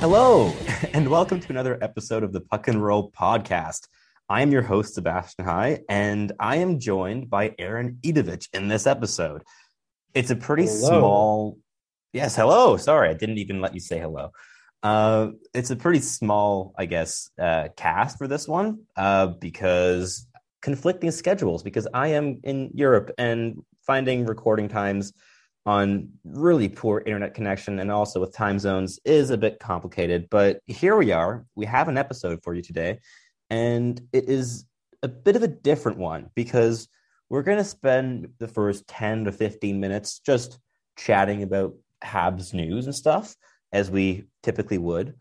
Hello, and welcome to another episode of the Puck and Roll podcast. I am your host, Sebastian High, and I am joined by Aaron Idovich in this episode. It's a pretty Hello. small. Yes, hello. Sorry, I didn't even let you say hello. Uh, it's a pretty small, I guess, uh, cast for this one uh, because conflicting schedules. Because I am in Europe and finding recording times on really poor internet connection and also with time zones is a bit complicated. But here we are. We have an episode for you today, and it is a bit of a different one because we're going to spend the first 10 to 15 minutes just chatting about Habs news and stuff as we typically would.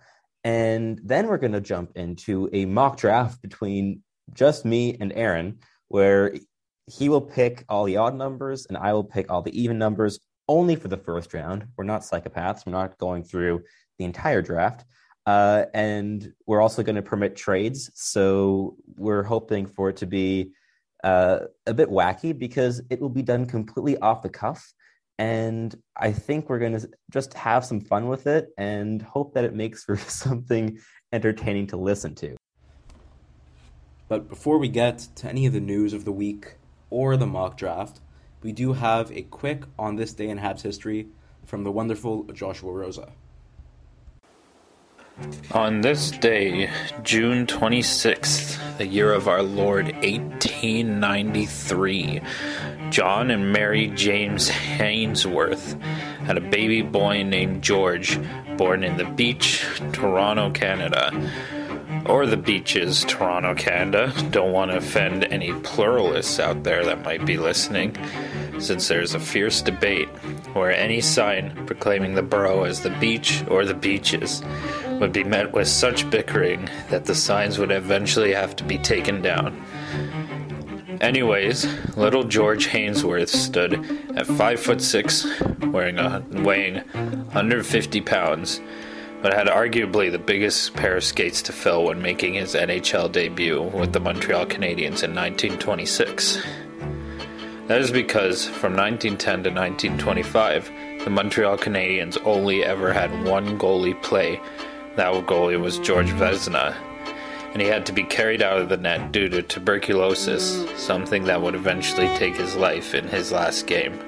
And then we're going to jump into a mock draft between just me and Aaron, where he will pick all the odd numbers and I will pick all the even numbers only for the first round. We're not psychopaths. We're not going through the entire draft. Uh, and we're also going to permit trades. So we're hoping for it to be uh, a bit wacky because it will be done completely off the cuff. And I think we're going to just have some fun with it and hope that it makes for something entertaining to listen to. But before we get to any of the news of the week or the mock draft, we do have a quick on this day in Habs history from the wonderful Joshua Rosa. On this day, June 26th, the year of our Lord 1893, John and Mary James Hainsworth had a baby boy named George, born in the beach, Toronto, Canada. Or the beaches, Toronto, Canada. Don't want to offend any pluralists out there that might be listening, since there's a fierce debate where any sign proclaiming the borough as the beach or the beaches would be met with such bickering that the signs would eventually have to be taken down. Anyways, little George Hainsworth stood at five foot six, wearing a, weighing 150 pounds, but had arguably the biggest pair of skates to fill when making his NHL debut with the Montreal Canadiens in 1926. That is because from 1910 to 1925, the Montreal Canadiens only ever had one goalie play. That goalie was George Vezina, and he had to be carried out of the net due to tuberculosis, something that would eventually take his life in his last game.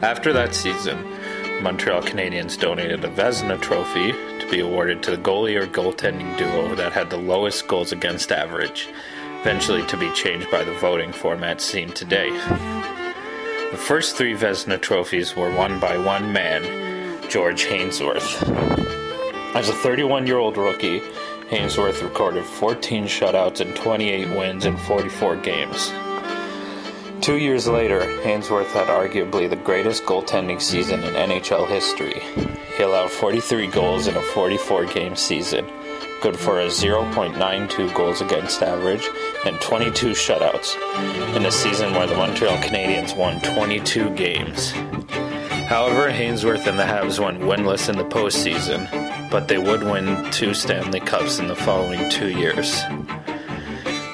After that season, Montreal Canadiens donated a Vezina trophy to be awarded to the goalie or goaltending duo that had the lowest goals against average. eventually to be changed by the voting format seen today. The first three Vezina trophies were won by one man, George Hainsworth. As a 31 year old rookie, Hainsworth recorded 14 shutouts and 28 wins in 44 games. Two years later, Hainsworth had arguably the greatest goaltending season in NHL history. He allowed 43 goals in a 44 game season, good for a 0.92 goals against average and 22 shutouts, in a season where the Montreal Canadiens won 22 games. However, Hainsworth and the Habs went winless in the postseason, but they would win two Stanley Cups in the following two years.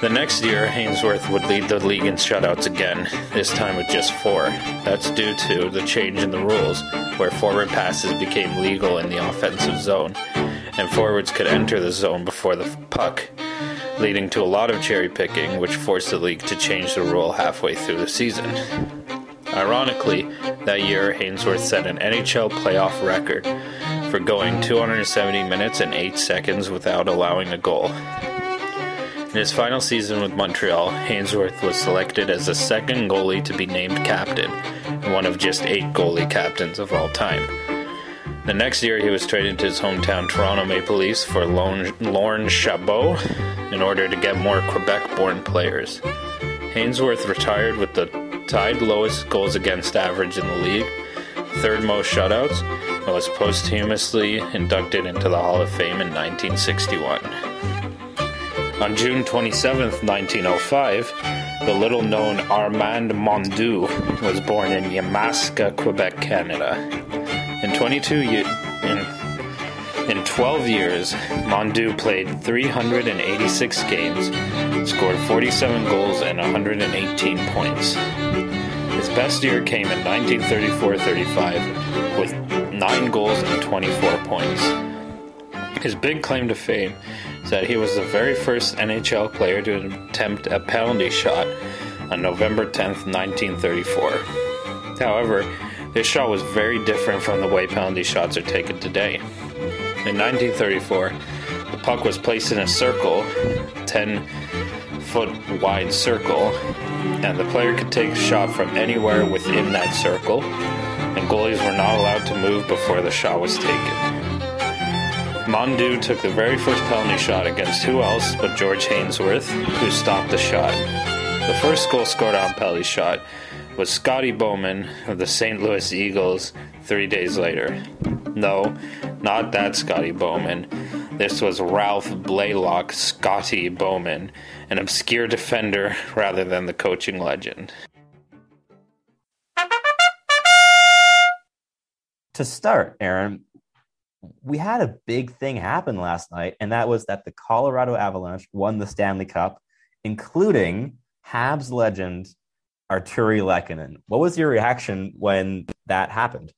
The next year, Hainsworth would lead the league in shutouts again, this time with just four. That's due to the change in the rules, where forward passes became legal in the offensive zone, and forwards could enter the zone before the puck, leading to a lot of cherry picking, which forced the league to change the rule halfway through the season. Ironically, that year, Hainsworth set an NHL playoff record for going 270 minutes and 8 seconds without allowing a goal. In his final season with Montreal, Hainsworth was selected as the second goalie to be named captain, and one of just eight goalie captains of all time. The next year, he was traded to his hometown Toronto Maple Leafs for Lorne Chabot in order to get more Quebec born players. Hainsworth retired with the tied lowest goals against average in the league, third most shutouts, and was posthumously inducted into the Hall of Fame in 1961. On June 27, 1905, the little known Armand Mondou was born in Yamaska, Quebec, Canada. In 22 years, in, in 12 years, Mondou played 386 games, scored 47 goals and 118 points. His best year came in 1934-35 with 9 goals and 24 points. His big claim to fame that he was the very first NHL player to attempt a penalty shot on November 10th, 1934. However, this shot was very different from the way penalty shots are taken today. In 1934, the puck was placed in a circle, 10 foot wide circle, and the player could take a shot from anywhere within that circle, and goalies were not allowed to move before the shot was taken. Mondou took the very first penalty shot against who else but George Hainsworth, who stopped the shot. The first goal scored on penalty shot was Scotty Bowman of the St. Louis Eagles three days later. No, not that Scotty Bowman. This was Ralph Blaylock Scotty Bowman, an obscure defender rather than the coaching legend. To start, Aaron, we had a big thing happen last night, and that was that the Colorado Avalanche won the Stanley Cup, including Habs legend Artturi Lehkonen. What was your reaction when that happened?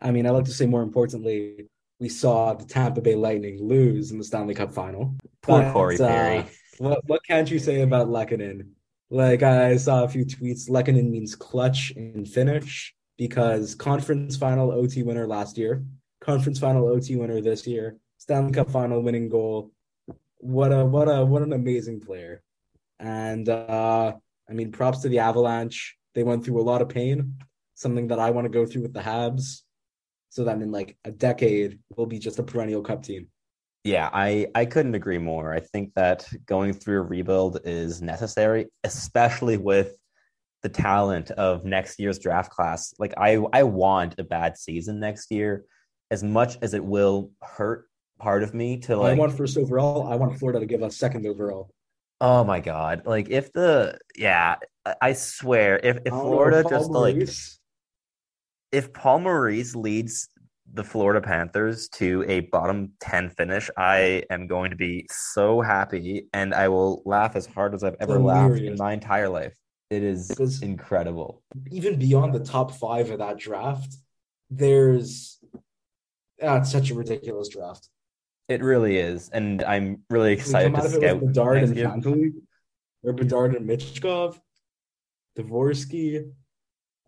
I mean, I like to say more importantly, we saw the Tampa Bay Lightning lose in the Stanley Cup final. Poor but, Corey Perry. Uh, what, what can't you say about Lehkonen? Like I saw a few tweets. Lehkonen means clutch in Finnish because conference final OT winner last year conference final OT winner this year, Stanley Cup final winning goal. What a what a what an amazing player. And uh I mean props to the Avalanche. They went through a lot of pain, something that I want to go through with the Habs. So that in like a decade we'll be just a perennial cup team. Yeah, I, I couldn't agree more. I think that going through a rebuild is necessary, especially with the talent of next year's draft class. Like I I want a bad season next year as much as it will hurt part of me to like I want first overall. I want Florida to give us second overall. Oh my god. Like if the yeah, I swear if, if oh, Florida just Maurice. like if Paul Maurice leads the Florida Panthers to a bottom 10 finish, I am going to be so happy and I will laugh as hard as I've ever laughed in my entire life. It is because incredible. Even beyond the top 5 of that draft, there's ah, it's such a ridiculous draft. It really is, and I'm really excited to scout. Bedard and Fantilli, or Bedard and Michkov, Dvorsky.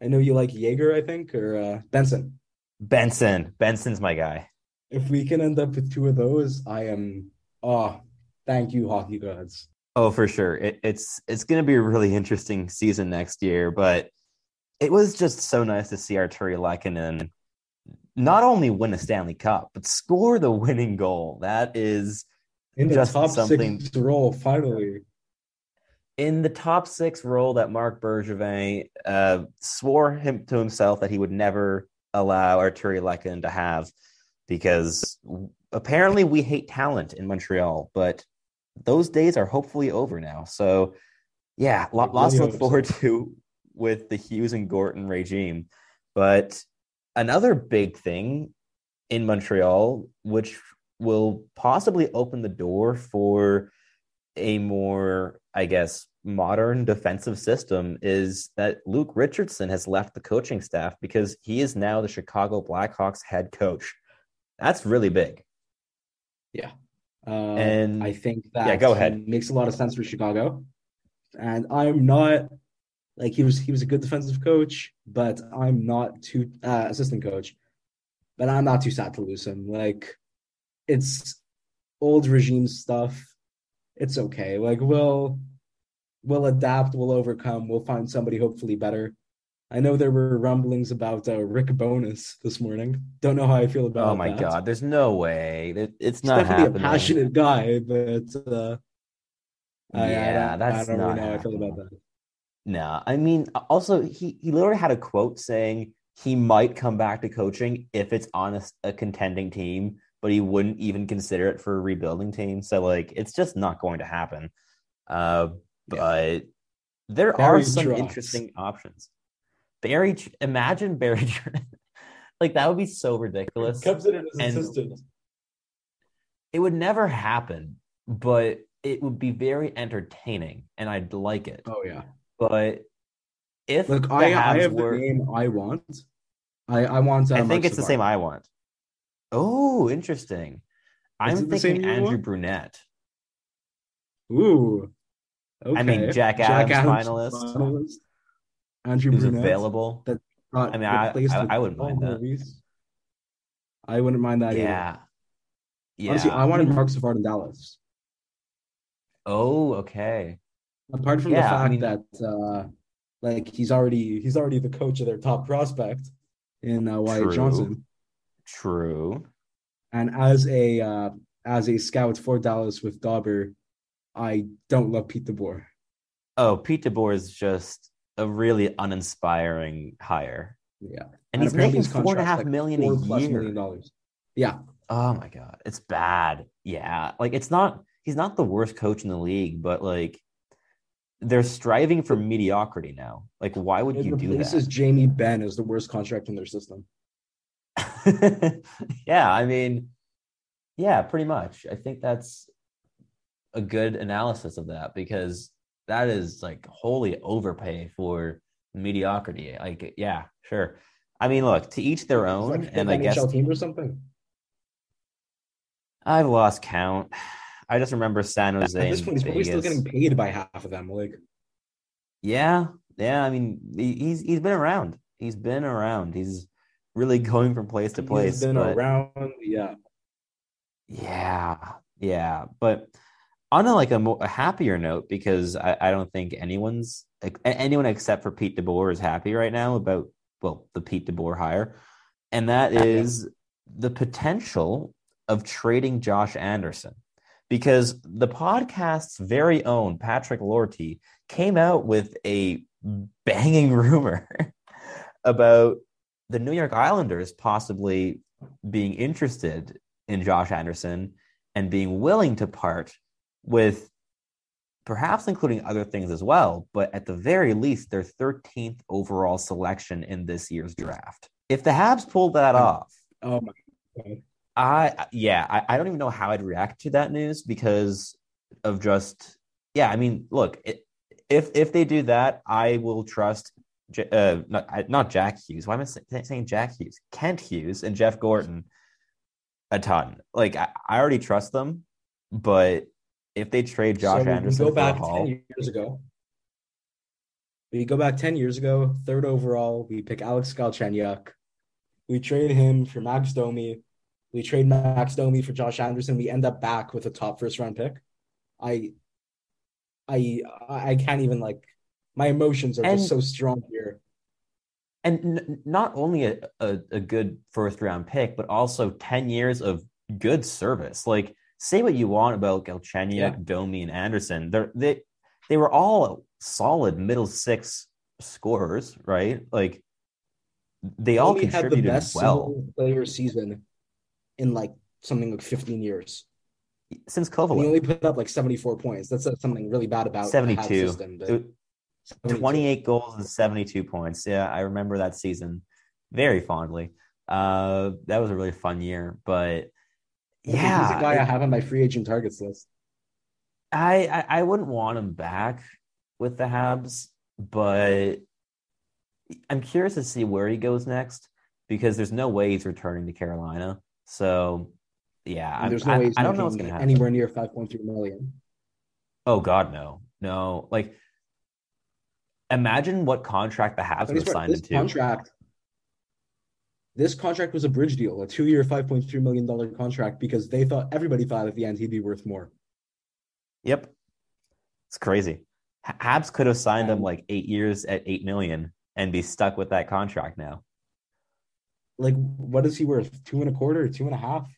I know you like Yager, I think, or uh, Benson. Benson, Benson's my guy. If we can end up with two of those, I am. Oh, thank you, hockey gods. Oh, for sure. It, it's it's going to be a really interesting season next year, but it was just so nice to see Artturi Lehkonen not only win a Stanley Cup, but score the winning goal. That is In the top something six role, finally. in the top six role that Marc Bergevin uh, swore him to himself that he would never allow Artturi Lehkonen to have, because apparently we hate talent in Montreal, but those days are hopefully over now. So, yeah, lots to look forward to with the Hughes and Gorton regime. But another big thing in Montreal, which will possibly open the door for a more, I guess, modern defensive system is that Luke Richardson has left the coaching staff because he is now the Chicago Blackhawks head coach. That's really big. Yeah. Uh, And- I think that yeah, go ahead. makes a lot of sense for Chicago. And I'm not like he was he was a good defensive coach, but I'm not too uh, assistant coach. But I'm not too sad to lose him. Like it's old regime stuff. It's okay. Like we'll we'll adapt, we'll overcome, we'll find somebody hopefully better. I know there were rumblings about uh, Rick Bowness this morning. Don't know how I feel about Oh my that. god, there's no way. It- It's He's not definitely happening. a passionate guy, but uh, I- I, Yeah, don't, that's I don't not really know how I feel about that. No, I mean, also he he literally had a quote saying he might come back to coaching if it's on a contending team, but he wouldn't even consider it for a rebuilding team. So like, it's just not going to happen. Uh, but there Barry are some Trotz. interesting options. Barry, imagine Barry, like that would be so ridiculous. Comes in as And- assistant. It would never happen, but it would be very entertaining, and I'd like it. Oh yeah. But if Look, the I I have were- the name I want. I I want. Uh, I think Mark it's the same I want. Oh, interesting. I'm the same thinking Andrew? Brunette. Ooh. Okay. I mean, Jack Adams finalist. finalist. Andrew Who's Brunette. available. That got I mean, I- I- I wouldn't mind Paul that. Maurice. I wouldn't mind that either. Yeah. Yeah. Honestly, I wanted Marc Savard in Dallas. Oh, okay. Apart from Yeah, the I fact mean- that uh like he's already he's already the coach of their top prospect in uh, Wyatt True. Johnston. True. And as a uh as a scout for Dallas with Dobber, I don't love Pete DeBoer. Oh, Pete DeBoer is just a really uninspiring hire. Yeah. And, he's apparently making four a like million a year. million dollars. Yeah. Oh my god, it's bad. Yeah, like it's not. He's not the worst coach in the league, but like they're striving for mediocrity now. Like, why would It you do replaces Jamie Benn as the worst contract in their system. yeah, I mean, yeah, pretty much. I think that's a good analysis of that because that is like wholly overpay for mediocrity. Like, yeah, sure. I mean, look, to each their own, like and I guess team or something. I've lost count. I just remember San Jose. At this point, he's probably still getting paid by half of them. Like, Yeah, yeah. I mean, he- he's he's been around. He's been around. He's really going from place to he's place. been but around. Yeah. yeah, yeah. But on a like a, mo- a happier note, because I, I don't think anyone's like, anyone except for Pete DeBoer is happy right now about well the Pete DeBoer hire, and that is the potential of trading Josh Anderson. Because the podcast's very own Patrick Lorty came out with a banging rumor about the New York Islanders possibly being interested in Josh Anderson and being willing to part with perhaps including other things as well, but at the very least, their 13th overall selection in this year's draft. If the Habs pulled that oh, off, Oh my god. I yeah, I, I don't even know how I'd react to that news because of just yeah. I mean, look, it, if if they do that, I will trust uh not not Jack Hughes. Why am I saying Jack Hughes? Kent Hughes and Jeff Gorton a ton. Like I, I already trust them, but if they trade Josh so we Anderson go back haul, 10 years ago. We go back 10 years ago, third overall, we pick Alex Galchenyuk. We trade him for Max Domi. We trade Max Domi for Josh Anderson. We end up back with a top first round pick. I I I can't even like my emotions are And- just so strong here. and n- not only a, a, a good first round pick, but also 10 years of good service. Like, say what you want about Galchenyuk, Yeah. Domi, and Anderson. They're, they they were all solid middle six scorers, right? Like, they all Only had the contributed best well player season in like something like 15 years. since And he only put up like 74 points. That's something really bad about the 72. system, but 72. 28 goals and 72 points. Yeah, I remember that season very fondly. Uh, that was a really fun year, but yeah, he's a guy it- I have on my free agent targets list. I, I I wouldn't want him back with the Habs, but I'm curious to see where he goes next because there's no way he's returning to Carolina. So yeah, And there's no I, I don't know what's gonna happen. anywhere near 5.3 million. Oh God, no, no. Like, imagine what contract the Habs would have signed this into. contract, this contract was a bridge deal, a two-year, 5.3 million dollar contract because they thought everybody thought at the end he'd be worth more. Yep, it's crazy. Habs could have signed him like eight years at eight million and be stuck with that contract now. Like, what is he worth? Two and a quarter, two and a half?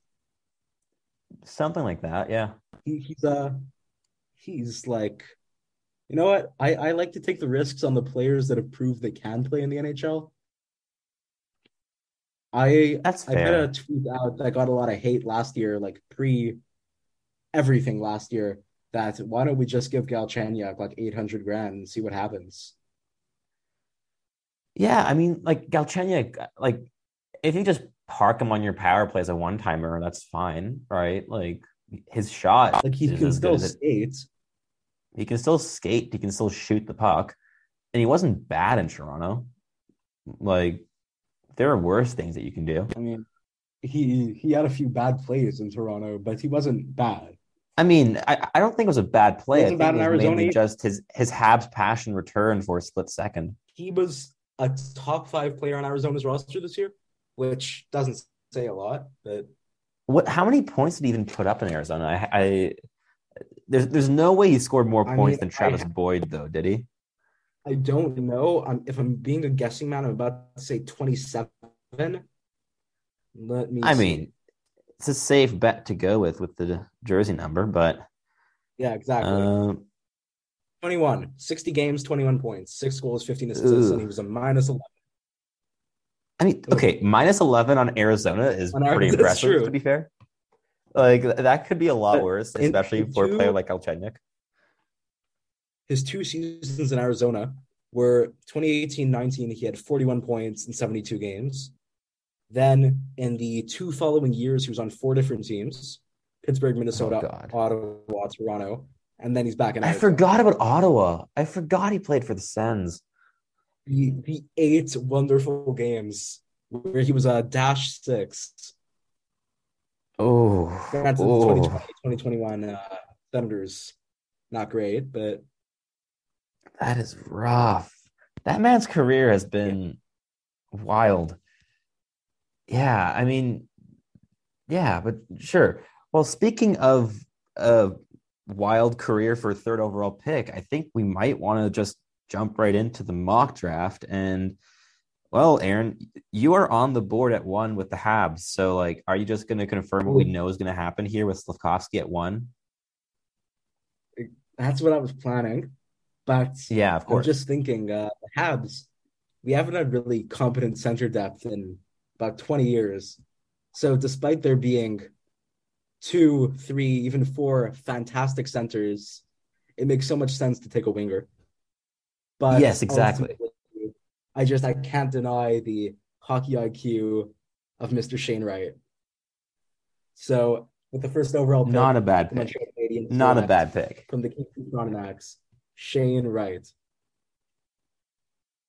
Something like that. Yeah. He, he's uh, he's like, you know what? I I like to take the risks on the players that have proved they can play in the NHL. I That's I put fair. a tweet out that got a lot of hate last year, like pre everything last year. That why don't we just give Galchenyuk like eight hundred grand and see what happens? Yeah, I mean, like Galchenyuk, like if you just park him on your power play as a one timer, that's fine, right? Like his shot, Like he can still it- skate. he can still skate, he can still shoot the puck, and he wasn't bad in Toronto. Like there are worse things that you can do. I mean, he he had a few bad plays in Toronto, but he wasn't bad. I mean, I, I don't think it was a bad play. I Wasn't think bad it in was mainly Arizona. just his his Habs passion returned for a split second. He was a top five player on Arizona's roster this year, which doesn't say a lot, but What? How many points did he even put up in Arizona? I, I there's there's no way he scored more I points mean, than Travis I- Boyd, though, did he? I don't know. I'm, if I'm being a guessing man, I'm about to say 27. Let me I see. mean, it's a safe bet to go with with the jersey number, but yeah, exactly. um, 21, 60 games, 21 points, six goals, 15 assists, and he was a minus 11. I mean, okay, minus eleven on Arizona is On pretty that's impressive. To be fair, like that could be a lot worse, especially in for a player two- like Alchenyuk. His two seasons in Arizona were 2018 19, he had 41 points in 72 games. Then in the two following years, he was on four different teams Pittsburgh, Minnesota, Oh, Ottawa, Toronto. And then he's back in I forgot about Ottawa. I forgot he played for the Sens. The, the eight wonderful games where he was a dash six. Oh, the oh. 2020, 2021 uh, Senators, not great, but That is rough. That man's career has been wild. Yeah, I mean, yeah, but sure. Well, speaking of a wild career for a third overall pick, I think we might want to just jump right into the mock draft. And well, Aaron, you are on the board at one with the Habs. So, like, are you just going to confirm what we know is going to happen here with Slavkovsky at one? that's what I was planning. But Yeah, of course. I'm just thinking, uh, Habs, we haven't had really competent center depth in about 20 years. So despite there being two, three, even four fantastic centers, it makes so much sense to take a winger. But Yes, exactly. I just I can't deny the hockey IQ of Mr. Shane Wright. So with the first overall pick, Not a bad pick. Not a bad pick. from the Kingston Frontenacs, Shane Wright.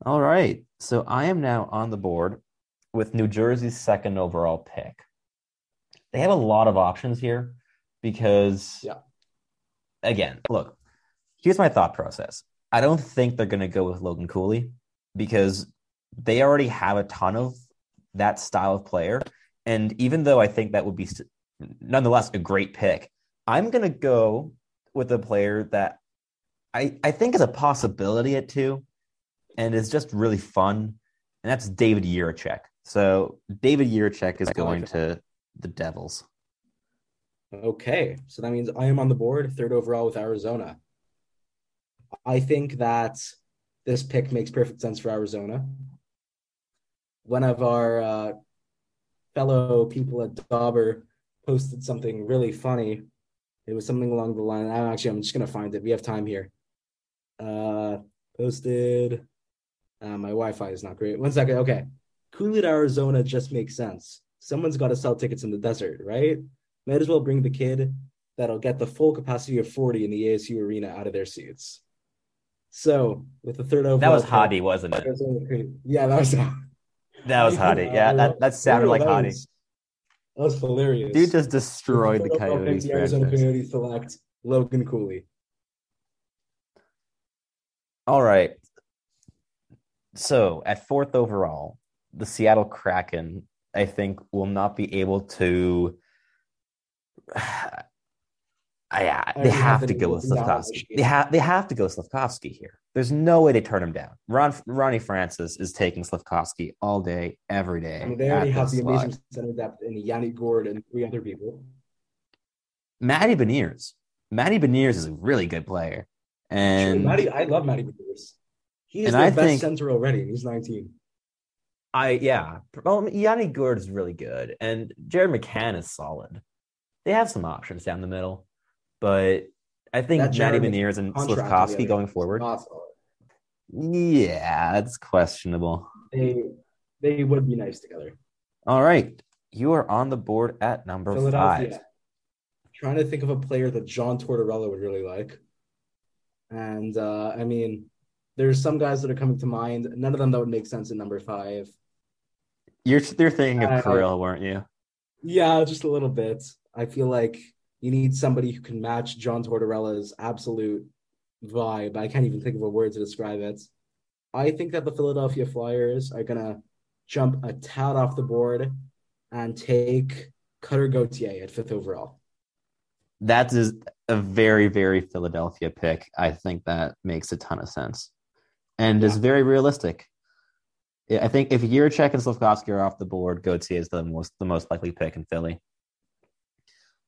All right. So I am now on the board with New Jersey's second overall pick. They have a lot of options here because, Yeah. again, look, here's my thought process. I don't think they're going to go with Logan Cooley because they already have a ton of that style of player. And even though I think that would be st- nonetheless a great pick, I'm going to go with a player that I, I think is a possibility at two, and is just really fun, and that's David Jiricek. So David Jiricek is like going to the Devils. Okay, so that means I am on the board, third overall with Arizona. I think that this pick makes perfect sense for Arizona. One of our uh, fellow people at Dobber posted something really funny. It was something along the line. I'm actually, I'm just gonna find it. We have time here. Uh, posted. Uh, my Wi-Fi is not great. One second. Okay, Coolidge, Arizona just makes sense. Someone's got to sell tickets in the desert, right? Might as well bring the kid that'll get the full capacity of 40 in the ASU arena out of their seats. So with the third overall, That was pick, Hadi, wasn't it? Yeah, that was That was Hadi. Yeah, that, that sounded like that Hadi. That was hilarious. Dude just destroyed the With third overall pick, Coyotes The Arizona franchise. Coyotes select Logan Cooley. All right. So at fourth overall, the Seattle Kraken, I think, will not be able to. I, uh, yeah, they have to go with written down on my Slavkovsky. They have they have to go Slavkovsky here. There's no way they turn him down. Ron Ronnie Francis is taking Slavkovsky all day, every day. I mean, they already have the slot. amazing center depth in Yanni Gourde and three other people. Matty Beniers. Matty Beniers is a really good player, Sure, and Matty, I love Matty Beniers. He is the I best think- center already, and he's 19. I yeah. Well, Yanni Gourde is really good, and Jared McCann is solid. They have some options down the middle, but I think That Matty Beniers and Slavkovsky going forward. Yeah, that's questionable. They they would be nice together. All right, you are on the board at number five. Trying to think of a player that John Tortorella would really like. And uh, I mean, there's some guys that are coming to mind. None of them that would make sense in number five. You're you're thinking of Uh, Kirill, weren't you? Yeah, just a little bit. I feel like you need somebody who can match John Tortorella's absolute vibe. I can't even think of a word to describe it. I think that the Philadelphia Flyers are gonna jump a tad off the board and take Cutter Gauthier at fifth overall. That is a very very Philadelphia pick. I think that makes a ton of sense, and is very realistic. I think if Jiricek and Slavkovsky are off the board, Gauthier is the most the most likely pick in Philly.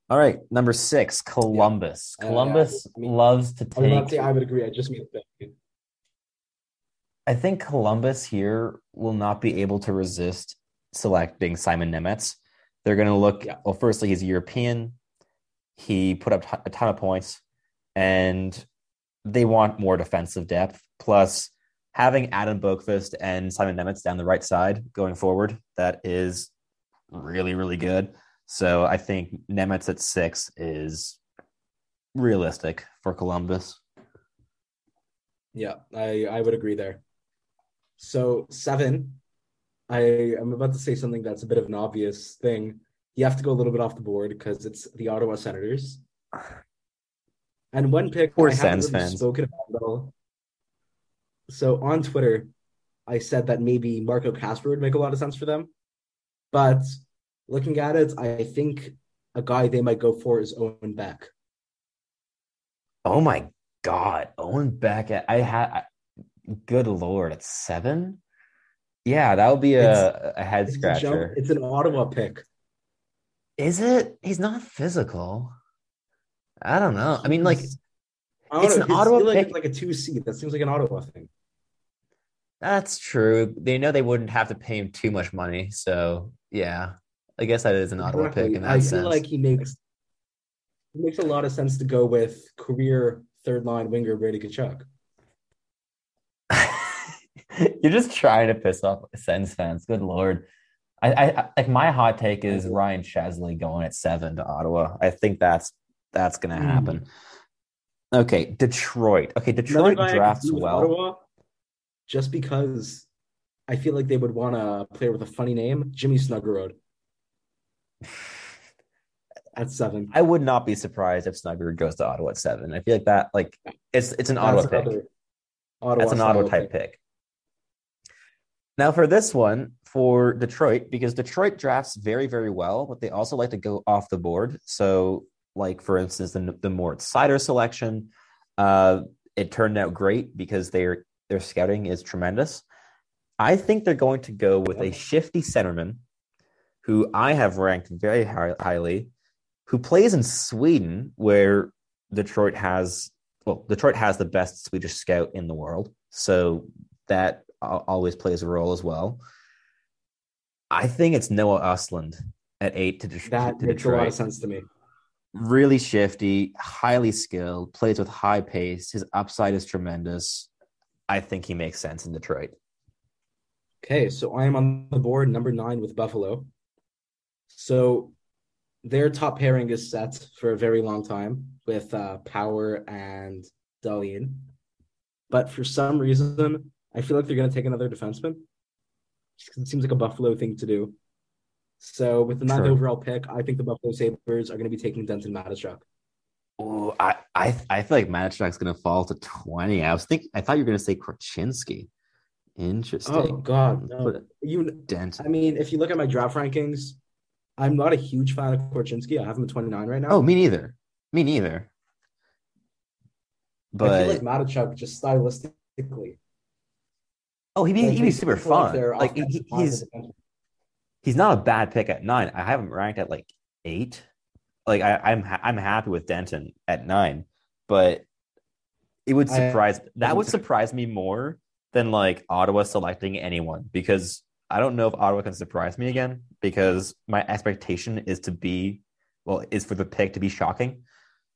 All right, number six, Columbus. Uh, Columbus I mean, loves to I would take. I would agree. I just mean. I think Columbus here will not be able to resist selecting Simon Nemec. They're going to look. Yeah. Well, firstly, he's European. He put up t- a ton of points, and they want more defensive depth. Plus, having Adam Boqvist and Simon Nemec down the right side going forward, that is really, really good. So I think Nemec at six is realistic for Columbus. Yeah, I I would agree there. So seven, I I'm about to say something that's a bit of an obvious thing. You have to go a little bit off the board because it's the Ottawa Senators. And one pick Poor I haven't really spoken about at all. So on Twitter, I said that maybe Marco Kasper would make a lot of sense for them. But looking at it, I think a guy they might go for is Owen Beck. Oh my God, Owen Beck! at- I had, good lord, at seven. Yeah, that would be a, a head It's a jump- scratcher. It's an Ottawa pick. Is it? He's not physical. I don't know. I mean, like, I It's know, an Ottawa like, pick. like a two seed. That seems like an Ottawa thing. that's true. They know they wouldn't have to pay him too much money, so yeah, I guess that is an Ottawa pick Exactly. in that I sense. feel like he makes it makes a lot of sense to go with career third line winger Brady Tkachuk. You're just trying to piss off Sens fans. Good lord. I, I like my hot take is Ryan Chesley going at seven to Ottawa. I think that's that's gonna Hmm. happen. Okay, Detroit. Okay, Detroit guy I could drafts well. Ottawa, just because I feel like they would want a player with a funny name, Jimmy Snuggerud. At seven. I would not be surprised if Snugger goes to Ottawa at seven. I feel like that like it's it's an Ottawa That's pick. Ottawa That's an Ottawa type pick. Now for this one for Detroit, because Detroit drafts very, very well, but they also like to go off the board. So, like for instance, the the Moritz Seider selection, uh, it turned out great because their their scouting is tremendous. I think they're going to go with a shifty centerman who I have ranked very high, highly, who plays in Sweden, where Detroit has well, Detroit has the best Swedish scout in the world, so that always plays a role as well. I think it's Noah Östlund at eight to, De- That to makes a lot of sense to me. Really shifty, highly skilled, plays with high pace. His upside is tremendous. I think he makes sense in Detroit. Okay, so I am on the board number nine with Buffalo. So their top pairing is set for a very long time with uh, Power and Dahlin. But for some reason, I feel like they're going to take another defenseman. It seems like a Buffalo thing to do. So with the ninth Sure. overall pick, I think the Buffalo Sabres are going to be taking Denton Mateychuk. Oh, I, I I feel like Matchback's gonna fall to twenty. I was thinking I thought you were gonna say Korchinski. Interesting. Oh God, no. You, Dent. I mean, if you look at my draft rankings, I'm not a huge fan of Korchinski. I have him at 29 right now. Oh, me neither. Me neither. I But feel like Mateychuk just stylistically. oh, he'd be he'd be super like fun. they're Like he- offensive he- minded he's he's not a bad pick at nine. I have him ranked at like eight. Like I, I'm ha- I'm happy with Denton at nine, but it would I- surprise that would surprise me more than like Ottawa selecting anyone because I don't know if Ottawa can surprise me again because my expectation is to be well is for the pick to be shocking,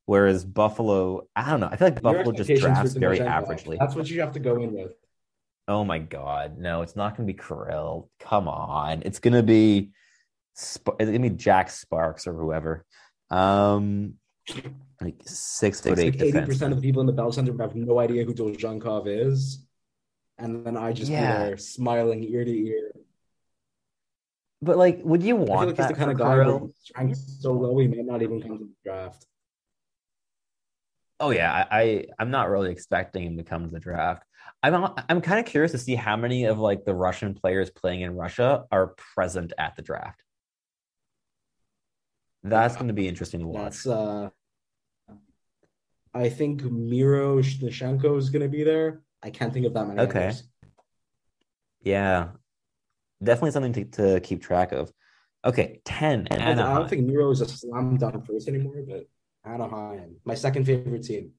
whereas Buffalo I don't know I feel like Buffalo just drafts very averagely. That's what you have to go in with. Oh my god, no! It's not going to be Kirill. Come on, it's going to be it's going to be Jack Sparks or whoever. Um, like six foot eight eighty percent of the people in the Bell Center would have no idea who Dolzhenkov is, and then I just Yeah. be there smiling ear to ear. But like, would you want like he's that the kind of guy ranked so low he may not even come to the draft. Oh yeah, I, I I'm not really expecting him to come to the draft. I'm I'm kind of curious to see how many of like the Russian players playing in Russia are present at the draft. That's going to be interesting to watch. That's uh, I think Miroshnichenko is going to be there. I can't think of that many. Okay. others. Yeah, definitely something to, to keep track of. Okay, ten. I don't- I don't think Miro is a slam dunk first anymore, but Anaheim, my second favorite team.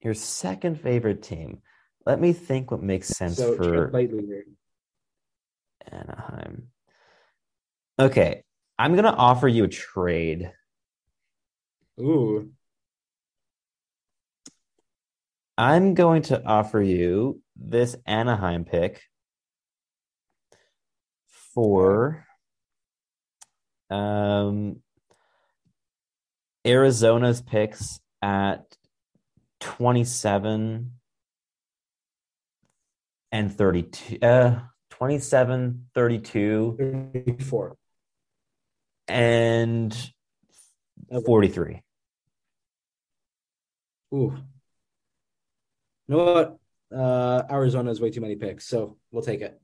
Your second favorite team. Let me think what makes sense So for. Anaheim. Okay, I'm gonna offer you a trade. Ooh, I'm going to offer you this Anaheim pick for um Arizona's picks at 27 and 32 uh 27 32 34. and 43 Ooh. You know what? Uh, Arizona has way too many picks, so we'll take it.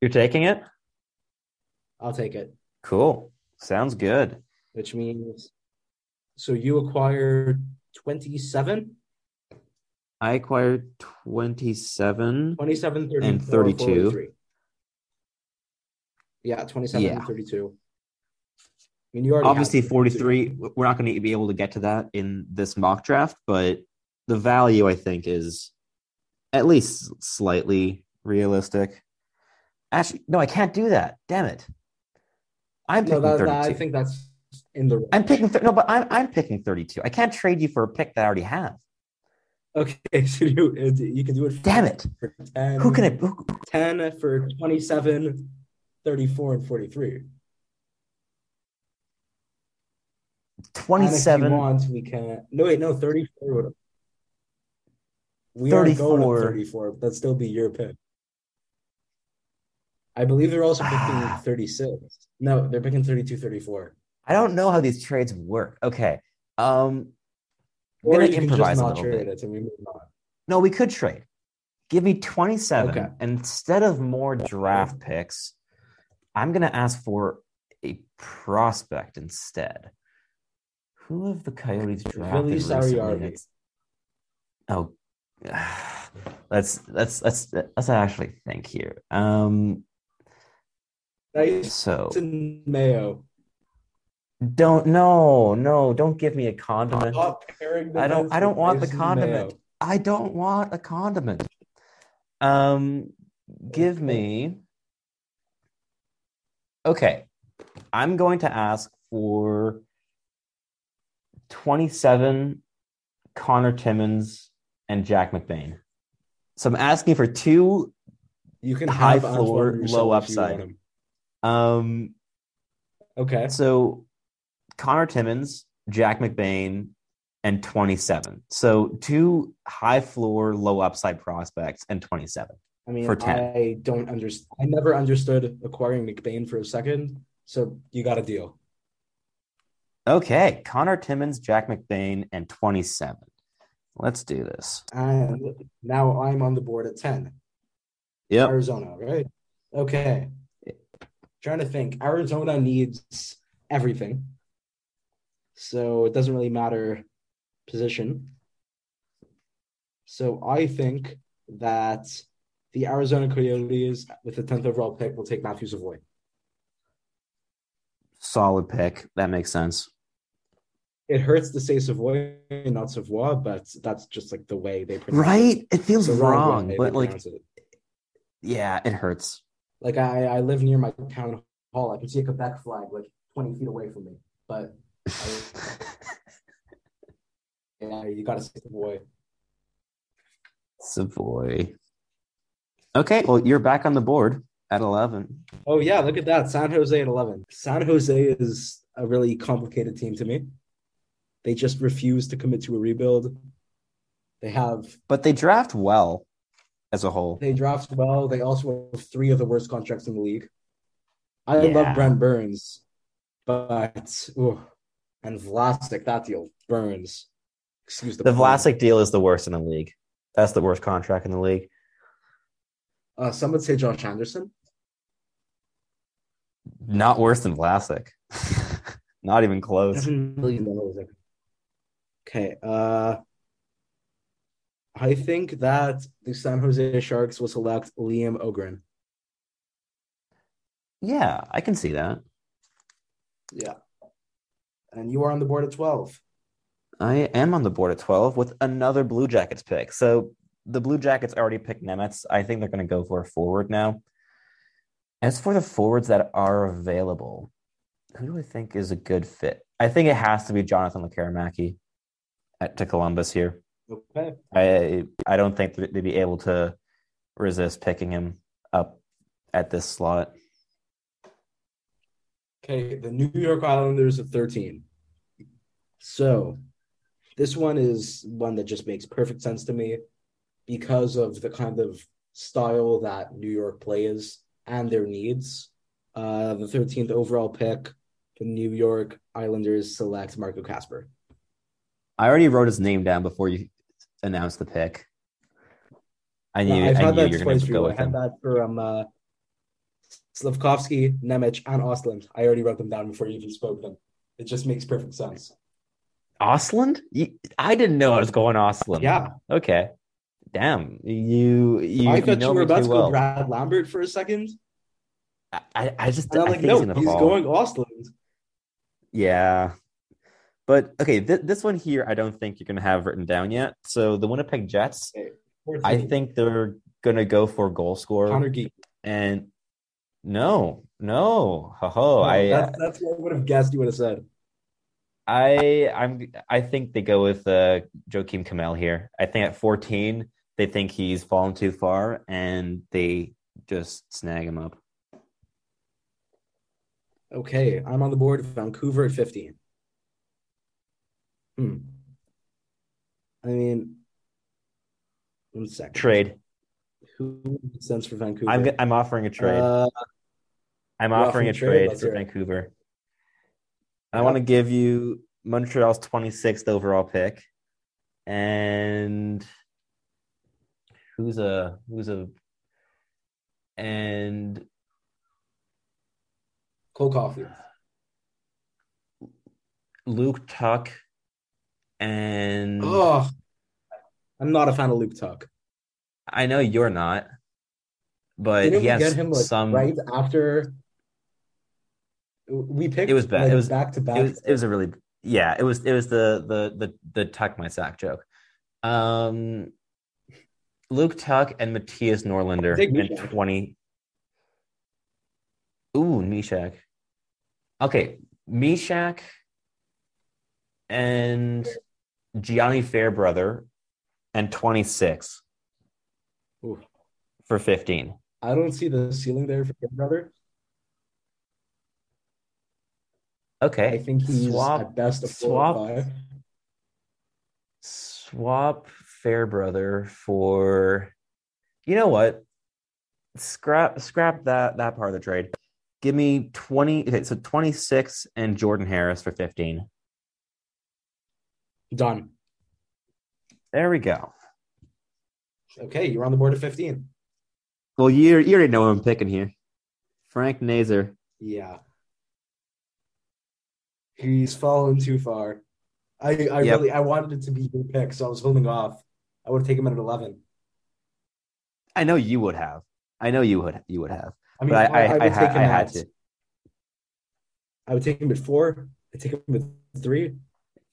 You're taking it I'll take it. cool sounds good Which means, so you acquired 27, I acquired 27 27, 34, and 32. 43. Yeah, 27 Yeah. and 32. I mean, you already Obviously, have 43, we're not going to be able to get to that in this mock draft, but the value, I think, is at least slightly realistic. Actually, no, I can't do that. Damn it. I'm No, picking that, 32. that- I think that's in the. I'm picking, th- no, but I'm, I'm picking 32. I can't trade you for a pick that I already have. Okay, so you you can do it. For, Damn it. For 10, Who can I, who, 10 for 27, 34, and 43. And if 27, you want, we can. No, wait, no, 34. would- We are going 34. 34, but that'd still be your pick. I believe they're also picking 36. No, they're picking 32, 34. I don't know how these trades work. Okay. Um, I'm Or you to can improvise just not trade it and we move on. No, we could trade. Give me 27. Okay. Instead of more draft picks, I'm going to ask for a prospect instead. Who have the Coyotes drafted Vili recently? Oh, let's let's let's let's actually think here. Um, Nice so and mayo. don't no no don't give me a condiment. Stop pairing the I don't I don't want the condiment. mayo. I don't want a condiment. Um, give me. Okay, I'm going to ask for 27 Connor Timmins and Jack McBain. So I'm asking for two You can high floor, low upside. Um, Okay. so Connor Timmins, Jack McBain, and 27. So two high floor, low upside prospects and 27. I mean, for 10. I don't understand. I never understood acquiring McBain for a second. So you got a deal. Okay, Connor Timmins, Jack McBain, and 27. Let's do this. And now I'm on the board at 10. Yep. Arizona, right? Okay. Trying to think. Arizona needs everything. So it doesn't really matter position. So I think that the Arizona Coyotes, with the 10th overall pick, will take Matthew Savoie. Solid pick. That makes sense. It hurts to say Savoy, not Savoy, but that's just like the way they pronounce Right? it. Right? It feels wrong wrong, but like, it. yeah, it hurts. Like I, I live near my town hall. I can see a Quebec flag like 20 feet away from me. But I, yeah, you gotta say Savoy. Savoy. Okay, well, you're back on the board at 11. Oh yeah, look at that. San Jose at 11. San Jose is a really complicated team to me. They just refuse to commit to a rebuild. They have But they draft well as a whole. they draft well. They also have three of the worst contracts in the league. I Yeah. love Brent Burns, but ooh, and Vlasic, that deal Burns. Excuse the The pun. Vlasic deal is the worst in the league. That's the worst contract in the league. Uh, some would say Josh Anderson. Not worse than Vlasic. Not even close. Seven million dollars. Okay. Uh, I think that the San Jose Sharks will select Liam Öhgren. Yeah, I can see that. Yeah. And you are on the board at 12. I am on the board at 12 with another Blue Jackets pick. So the Blue Jackets already picked Nemec. I think they're going to go for a forward now. As for the forwards that are available, who do I think is a good fit? I think it has to be Jonathan Lekkerimäki at to Columbus here. Okay. I I don't think that they'd be able to resist picking him up at this slot. Okay. The New York Islanders at 13. So this one is one that just makes perfect sense to me because of the kind of style that New York plays and their needs. Uh, the 13th overall pick, the New York Islanders select Marco Kasper. I already wrote his name down before you announced the pick. I knew, I've I had knew that you were going twice to for go you. I with had him. that for um, uh, Slafkovsky, Nemec, and Östlund. I already wrote them down before you even spoke them. It just makes perfect sense. Östlund? You, I didn't know I was going Östlund. Yeah. Okay. Damn. You you, I you thought know you were about to go. Brad Lambert for a second. I, I just And I'm I like, no, he's he's going Östlund. Yeah. But okay, th- this one here I don't think you're gonna have written down yet. So the Winnipeg Jets, Okay. I think they're gonna go for goal scorer. Connor Geek. And no, no, ho ho. I that's, that's what I would have guessed you would have said. I I'm I think they go with uh Joakim Kemell here. I think at 14 they think he's fallen too far and they just snag him up. Okay, I'm on the board. Vancouver at 15. Hmm. I mean, one second. Trade. Who makes sense for Vancouver? I'm I'm offering a trade. Uh, I'm offering offering a trade? trade for. Vancouver. I Yeah. want to give you Montreal's 26th overall pick. And who's a who's a and Cole Caufield. Luke Tuch and Oh, I'm not a fan of Luke Tuch. I know you're not, but Didn't he has get him like some. right after we picked? It was bad. like, it was back to back. It was, it was a really yeah. It was it was the the the the tuck my sack joke. Um, Luke Tuch and Matthias Norlinder in twenty. Ooh, Mysak. Okay, Mysak and Gianni Fairbrother and twenty six Ooh. for fifteen. I don't see the ceiling there for your brother. Okay, I think he's swap at best a swap five. swap Fairbrother for you know what? Scrap scrap that that part of the trade. Give me 20 okay, so 26 and Jordan Harris for 15. Done. There we go. Okay, you're on the board at 15. Well, you you already know who I'm picking here. Frank Nazar. Yeah. He's fallen too far. I I Yep. really I wanted it to be your pick, so I was holding off. I would have taken him at 11. I know you would have. I know you would you would have. I mean, but I I, I I, would ha- take him I had at- to. I would take him at four. I take him at three.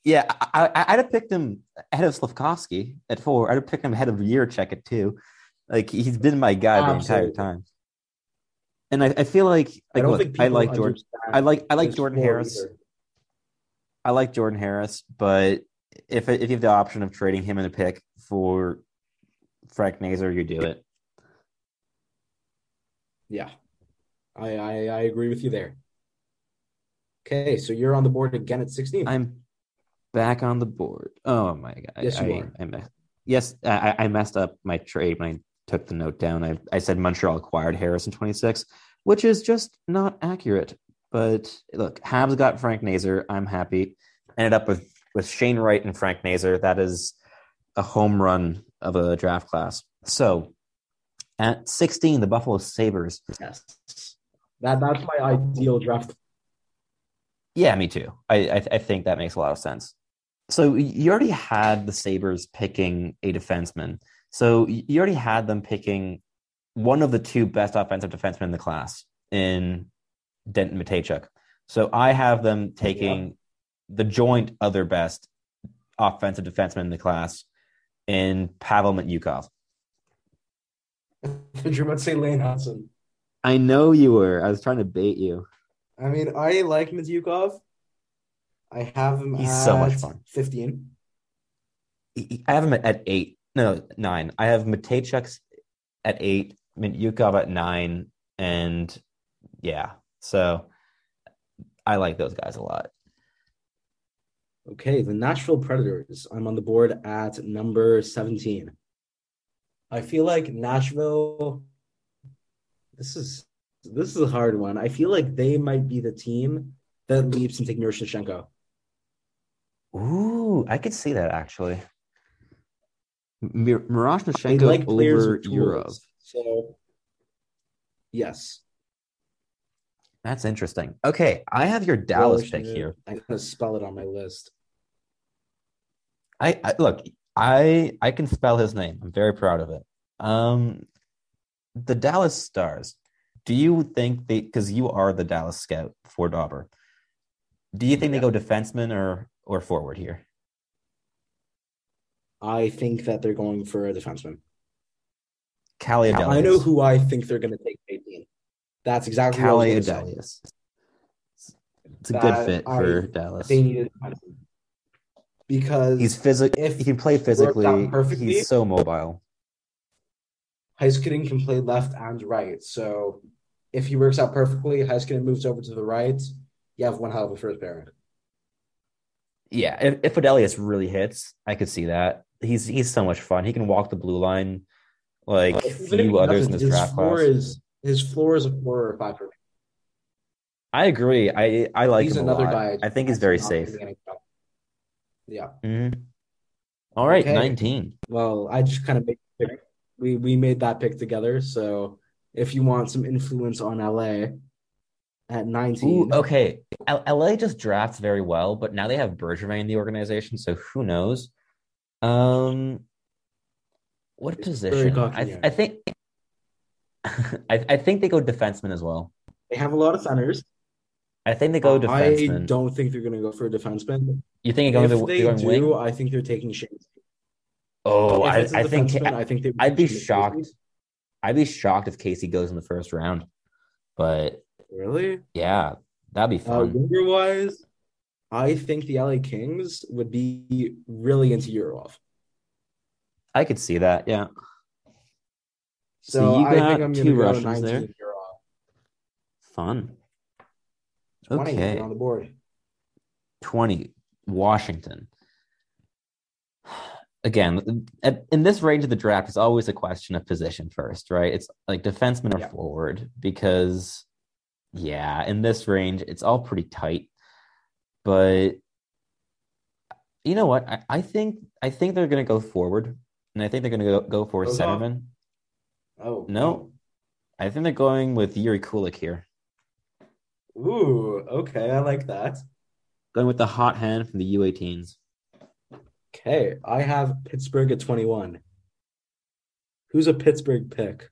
Yeah, I, I, I'd have picked him ahead of Slafkovsky at four. I'd have picked him ahead of Jiricek at two. Like he's been my guy the entire time. And I, I feel like, I like don't look, I like Jordan. I like I like Jordan Harris. either. I like Jordan Harris, but if if you have the option of trading him in a pick for Frank Nazar, you do it. Yeah, I, I I agree with you there. Okay, so you're on the board again at 16. I'm back on the board. Oh my god! Yes, you I, are. I, mess- yes, I, I messed up my trade when I took the note down. I I said Montreal acquired Harris in 26, which is just not accurate. But look, Habs got Frank Nazar. I'm happy. Ended up with with Shane Wright and Frank Nazar. That is a home run of a draft class. So at 16, the Buffalo Sabres. Yes, that that's my ideal draft. Yeah, me too. I, I I think that makes a lot of sense. So you already had the Sabres picking a defenseman. So you already had them picking one of the two best offensive defensemen in the class in Denton Mateychuk. So I have them taking the joint other best offensive defenseman in the class in Pavel Mintyukov. You're about to say Lane Hutson. I know you were. I was trying to bait you. I mean, I like Mintyukov. I have him He's at so much fun. 15. I have him at, at eight. No, nine. I have Mateychuk's at eight, Yukov at nine, and yeah. So I like those guys a lot. Okay, the Nashville Predators. I'm on the board at number 17. I feel like Nashville this is this is a hard one. I feel like they might be the team that leaps and take Miroshnichenko. Ooh, I could see that actually. Mir- They Miroshnichenko like players over with tools. Yurov. So yes. That's interesting. Okay, I have your Dallas Well, pick here. I'm gonna spell it on my list. I, I look, I I can spell his name. I'm very proud of it. Um, the Dallas Stars. Do you think they? Because you are the Dallas scout for Dobber. Do you think they go defenseman or or forward here? I think that they're going for a defenseman. Calle Odelius. I know who I think they're gonna take 18. That's exactly what I Calle gonna. Odelius. It's a good fit I- for Dallas. They need a defenseman. Because He's physical. if He can play physically. He's so mobile. Heiskanen can play left and right. So if he works out perfectly, Heiskanen moves over to the right. You have one hell of a first pairing. Yeah, if, if Odelius really hits, I could see that. He's he's so much fun. He can walk the blue line like Even few he others in this his draft floor class. is his floor is a four or five for me. I agree. I I like He's him a another lot. guy. I think he's very safe. getting any job. Yeah. Mhm. All right, Okay. nineteen. Well, I just kind of made we we made that pick together. So if you want some influence on LA at 19, Ooh, okay. L- LA just drafts very well, but now they have Bergevin in the organization, so who knows? Um, What very position? I, yeah. I think. I, I think they go defenseman as well. They have a lot of centers. I think they go I defenseman. don't think they're going to go for a defenseman. You think they're going if to they going do, wing? I think they're taking Shane. Oh, I, it's I think defenseman, I think they I'd be shocked. I'd be shocked if Casey goes in the first round. But Really? yeah, that'd be Uh, fun. winger wise, I think the LA Kings would be really into Yurov. I could see that. Yeah. So, So you I got think I'm two go Russians there. Fun. 20 Okay. on the board. 20 Washington. Again, at, in this range of the draft, it's always a question of position first, right? It's like defenseman or Yeah. forward because, yeah, in this range, it's all pretty tight. But you know what? I, I think I think they're going to go forward, and I think they're going to go, go for a Goes off? centerman. Oh, No, I think they're going with Yuri Kulich here, Ooh, okay. I like that. going with the hot hand from the U18s. Okay. I have Pittsburgh at 21. Who's a Pittsburgh pick?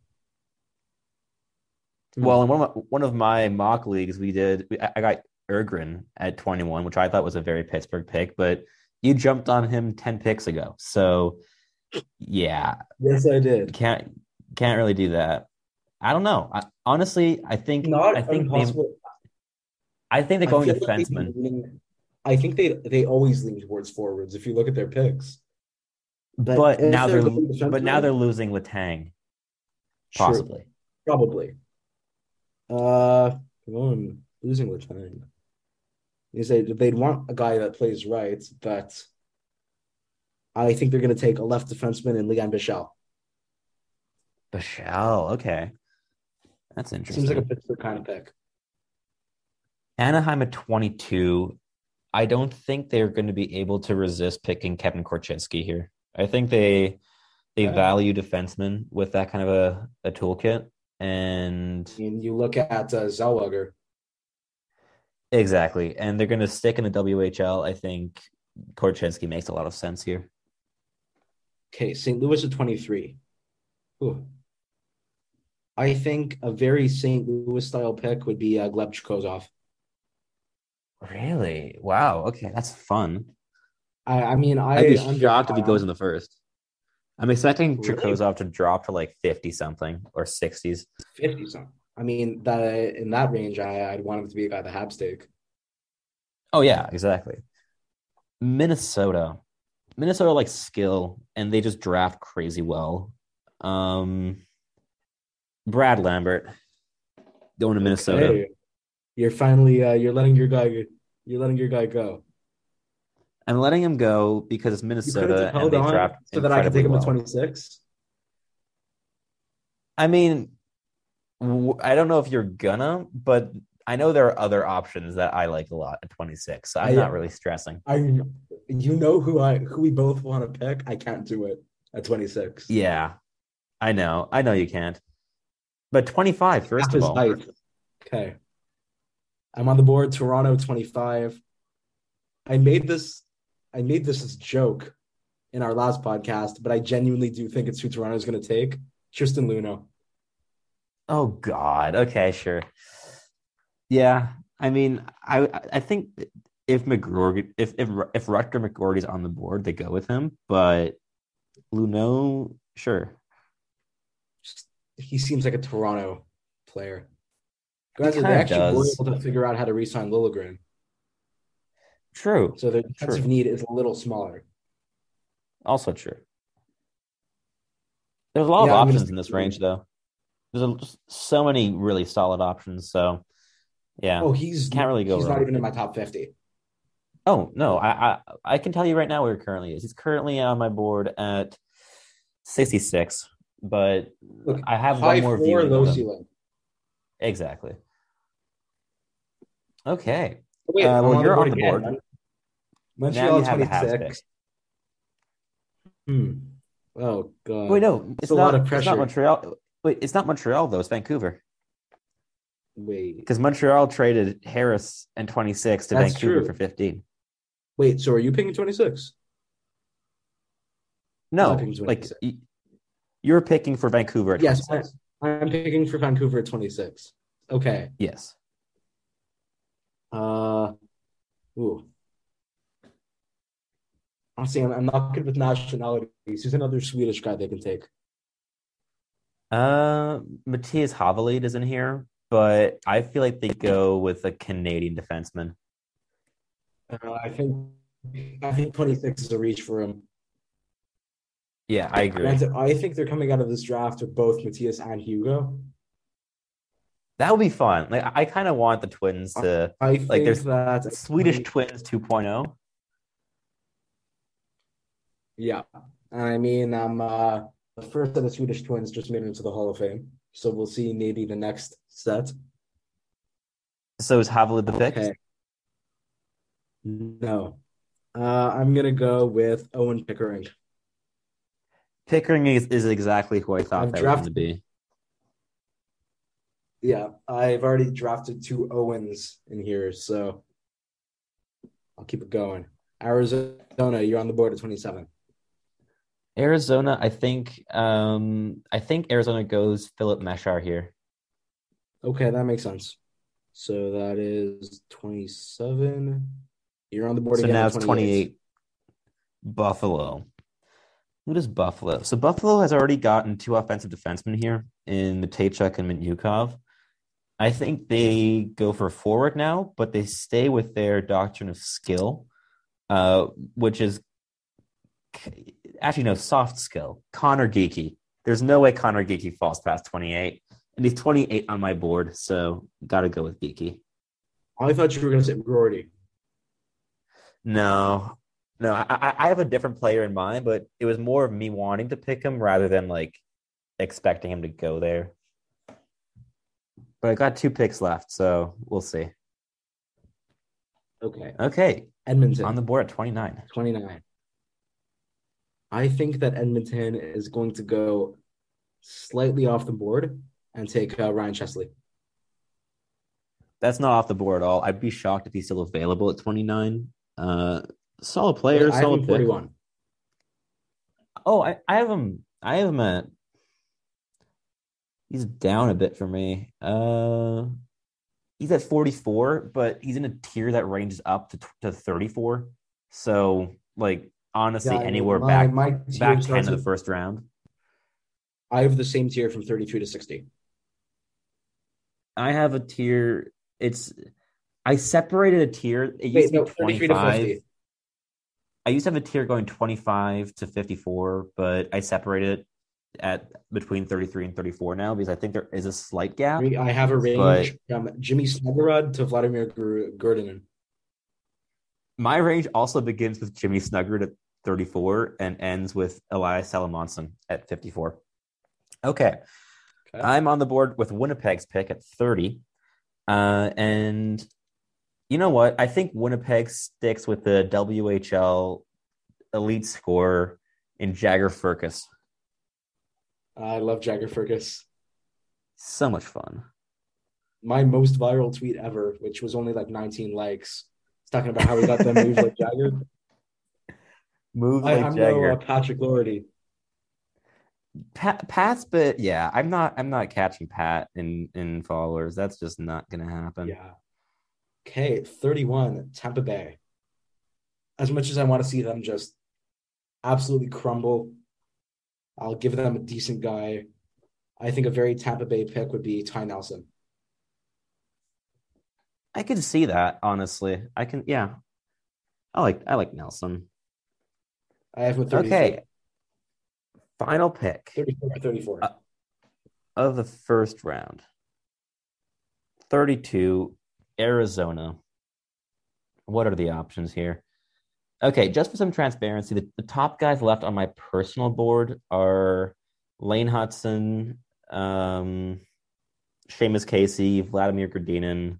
Hmm. Well, in one of my, one of my mock leagues, we did. we- I I got Öhgren at 21, which I thought was a very Pittsburgh pick, but you jumped on him 10 picks ago. So, yeah, Yes, I did. can't can't really do that. I don't know. I, honestly, I think Not I think they, impossible. I think they're I going feel like lean- I think they they always lean towards forwards if you look at their picks. but if now they're going but now they're losing Letang sure, possibly. probably. Uh, going losing with time. You say they'd want a guy that plays right, but I think they're going to take a left defenseman in Lian Bichsel. Bichsel, okay, that's interesting. Seems like a Pittsburgh kind of pick. Anaheim at 22. I don't think they're going to be able to resist picking Kevin Korchinski here. I think they they value defensemen with that kind of a, a toolkit. And I mean, you look at uh, Zellweger. exactly. And they're going to stick in the WHL. I think Korchinski makes a lot of sense here. Okay, St. Louis at 23. Ooh. I think a very St. Louis style pick would be uh, Gleb Kozov. Really? Wow. Okay, that's fun. I, I mean, I, I'd be I'm shocked if he goes in the first. I'm expecting Really? Trikozov to drop to like 50 something or 60s. 50 something. I mean, that in that range, I, I'd want him to be a guy that have stake. Oh yeah, exactly. Minnesota. Minnesota likes skill and they just draft crazy well. Um Brad Lambert going to Minnesota. Hey, you're finally uh, you're letting your guy you're letting your guy go. I'm letting him go because it's Minnesota and they draft so that I can take him incredibly at 26. I mean, w- I don't know if you're gonna, but I know there are other options that I like a lot at 26. So I'm I- not really stressing. I you know who I who we both want to pick. I can't do it at 26. Yeah, I know. I know you can't. But 25, first Half of all. height. Okay. I'm on the board, Toronto 25. I made this I made this as a joke in our last podcast, but I genuinely do think it's who Toronto's gonna take. Tristan Luneau. Oh God. Okay, sure. Yeah, I mean, I I think if McGroarty, if if if Rutger McGroarty's on the board, they go with him. But Luneau, sure. He seems like a Toronto player. Guys, they were does. able to figure out how to re-sign Liljegren. True. So their defensive True. need is a little smaller. Also true. There's a lot Yeah, of options in this range, though. There's a, so many really solid options. So, yeah. Oh, he's Can't really go he's wrong. not even in my top 50. Oh no, I, I I can tell you right now where he currently is. He's currently on my board at 66, but Look, I have one more floor, viewing low ceiling. Exactly. Okay. Wait, Uh, well, on you're board on the again. board. Montreal now you have a 26. pick. Hmm. Oh god. Wait, no, It's it's a not. lot of pressure. It's not Montreal. Wait, it's not Montreal though. It's Vancouver Wait. because Montreal traded Harris and 26 to That's Vancouver true. for 15. Wait, so are you picking 26? No, picking like 26. y- You're picking for Vancouver at Yes, 26. I, I'm picking for Vancouver at 26. Okay. Yes. Uh, ooh. Honestly, I'm, I'm not good with nationalities. Who's another Swedish guy they can take? Uh, Matthias Havelid is in here, but I feel like they go with a Canadian defenseman. Uh, I think I think 26 is a reach for him. Yeah, I agree. I think they're coming out of this draft with both Matthias and Hugo. That would be fun. Like I kind of want the Twins to I like think there's that Swedish Twins oh. 2.0. Yeah, I mean, um, uh, the first of the Swedish twins just made it into the Hall of Fame, so we'll see maybe the next set. So is Havelid the pick? Okay. No, uh, I'm gonna go with Owen Pickering. Pickering is, is exactly who I thought I've that drafted- was going to be. Yeah, I've already drafted two Owens in here, so I'll keep it going. Arizona, you're on the board at 27. Arizona, I think um I think Arizona goes Filip Mesar here. Okay, that makes sense. So that is 27. You're on the board So again now it's 28. Buffalo. Who does Buffalo? So Buffalo has already gotten two offensive defensemen here in Mateychuk and Mintyukov. I think they go for forward now, but they stay with their doctrine of skill, uh, which is actually no soft skill. Connor Geekie. There's no way Connor Geekie falls past 28, and he's 28 on my board, so got to go with Geekie. I thought you were to say McGroarty. No, no, I, I- I have a different player in mind, but it was more of me wanting to pick him rather than like expecting him to go there. But I got two picks left, so we'll see. Okay. Okay, Edmonton. on the board at 29. 29. I think that Edmonton is going to go slightly off the board and take uh, Ryan Chesley. That's not off the board at all. I'd be shocked if he's still available at 29. Uh, solid player, I have solid him pick. 41. Oh, I, I have him. I have him at. He's down a bit for me. Uh, he's at 44, but he's in a tier that ranges up to, to 34. So, like, honestly, Yeah, anywhere my- back my back tier 10 of the first round. I have the same tier from 33 to 60. I have a tier. It's I separated a tier. It used Wait, to no, be 33 to 25. 50. I used to have a tier going 25 to 54, but I separated it at between 33 and 34 now because I think there is a slight gap. I have a range But- from Jimmy Snuggerud to Vladimir Gur- Grudinin. My range also begins with Jimmy Snuggerud at 34 and ends with Elias Salomonsson at 54. Okay. Okay. I'm on the board with Winnipeg's pick at 30. Uh, and you know what? I think Winnipeg sticks with the WHL elite scorer in Jagger Firkus. I love Jagger Firkus. So much fun. My most viral tweet ever, which was only like 19 likes, is talking about how he got them moves like Jagger. Move I, like I'm Jagger. no uh, Patrick Lordy. Pat, Pat's, but yeah, I'm not. I'm not catching Pat in in followers. That's just not gonna happen. Yeah. Okay, 31, Tampa Bay. As much as I want to see them just absolutely crumble, I'll give them a decent guy. I think a very Tampa Bay pick would be Ty Nelson. I can see that. Honestly, I can. Yeah, I like. I like Nelson. I have him 34. Okay. Final pick 34 34. Uh, of the first round. Thirty-two, Arizona. What are the options here? Okay, just for some transparency, the, the top guys left on my personal board are Lane Hutson, um, Seamus Casey, Vladimir Grudinin.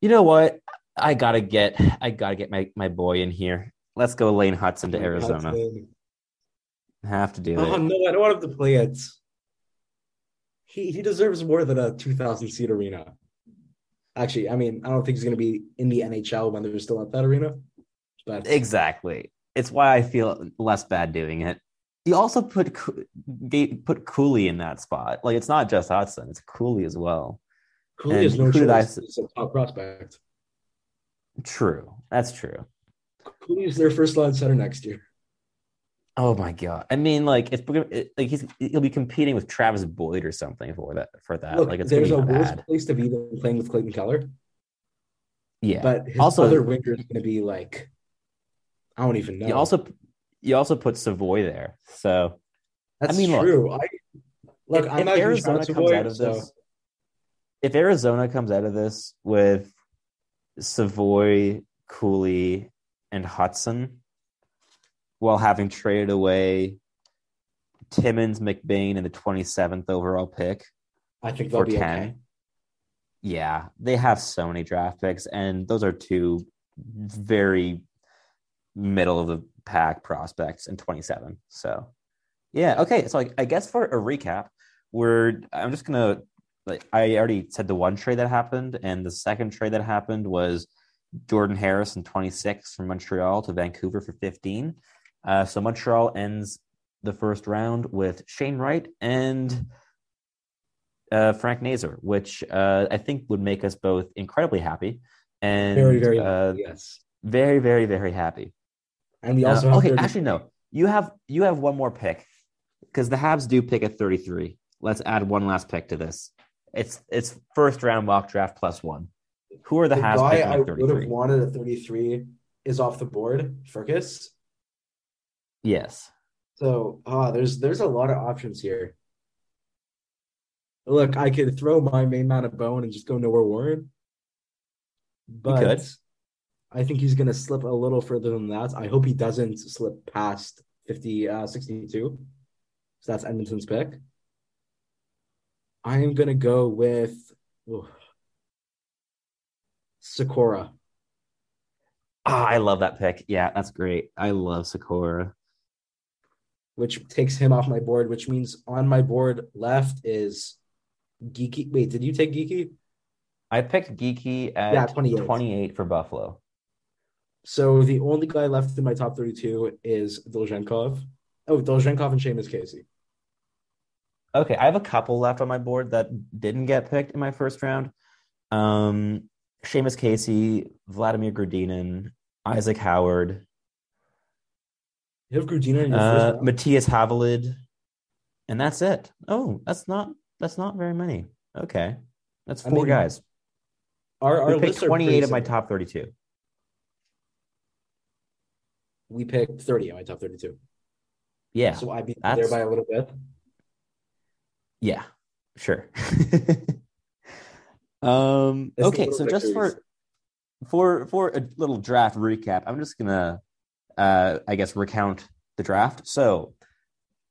You know what? I gotta get I gotta get my, my boy in here. Let's go Lane Hutson to Arizona. Hutson. Have to do Oh it. no, I don't want him to play it. He he deserves more than a 2,000 seat arena. Actually, I mean, I don't think he's going to be in the NHL when they're still at that arena. But Exactly. It's why I feel less bad doing it. You also put put Cooley in that spot. Like it's not just Hutson; it's Cooley as well. Cooley And has no I choice. He's a top prospect. True, that's true. Cooley is their first line center next year. Oh my god! I mean, like it's it, like he's he'll be competing with Travis Boyd or something for that for that. Look, like it's there's a worse place to be than playing with Clayton Keller. Yeah. But his Also- other winger is going to be like, I don't even know. You also you also put Savoie there, so That's I mean, look, true. I look. if, I'm if not a huge fan Arizona comes Savoie, out of so- this, if Arizona comes out of this with Savoie, Cooley, and Hutson, while having traded away Timmins, McBain, and the 27th overall pick I think they'll be 10. okay. Yeah, they have so many draft picks, and those are two very middle of the pack prospects in 27. So, yeah, okay. So, I, I guess for a recap, we're I'm just gonna like I already said the one trade that happened, and the second trade that happened was Jordan Harris in 26 from Montreal to Vancouver for 15. Uh, so Montreal ends the first round with Shane Wright and uh, Frank Nazar, which uh, I think would make us both incredibly happy and Very, very uh, yes. very, very, very happy. And we also have okay. 30 Actually, no. You have you have one more pick because the Habs do pick at thirty three. Let's add one last pick to this. It's it's first round mock draft plus one. Who are the, the Habs guy picking I would have wanted at 33 is off the board, Firkus. Yes. So ah, there's there's a lot of options here. Look, I could throw my main man a bone and just go Noah Warren, but. I think he's gonna slip a little further than that. I hope he doesn't slip past 50, uh, 62. So that's Edmonton's pick. I am gonna go with ooh, Sykora. Ah, I love that pick. Yeah, that's great. I love Sykora. which takes him off my board, which means on my board left is Geekie. Wait, did you take Geekie? I picked Geekie at Yeah, 28. 28 for Buffalo. So the only guy left in my top 32 is Dolzhenkov. Oh, Dolzhenkov and Seamus Casey. Okay, I have a couple left on my board that didn't get picked in my first round. Um, Seamus Casey, Vladimir Grudinin, Isaac Howard, You have Grudina in your uh, first round? Matthias Havelid, and that's it. Oh, that's not that's not very many. Okay, that's I four mean, guys. Our, our we picked lists are twenty pretty eight of my top thirty two. We picked 30 in my top 32. Yeah, So I beat that's- there by a little bit. Yeah, sure. um, okay, so just for for for a little draft recap, I'm just gonna, uh, I guess, recount the draft. So,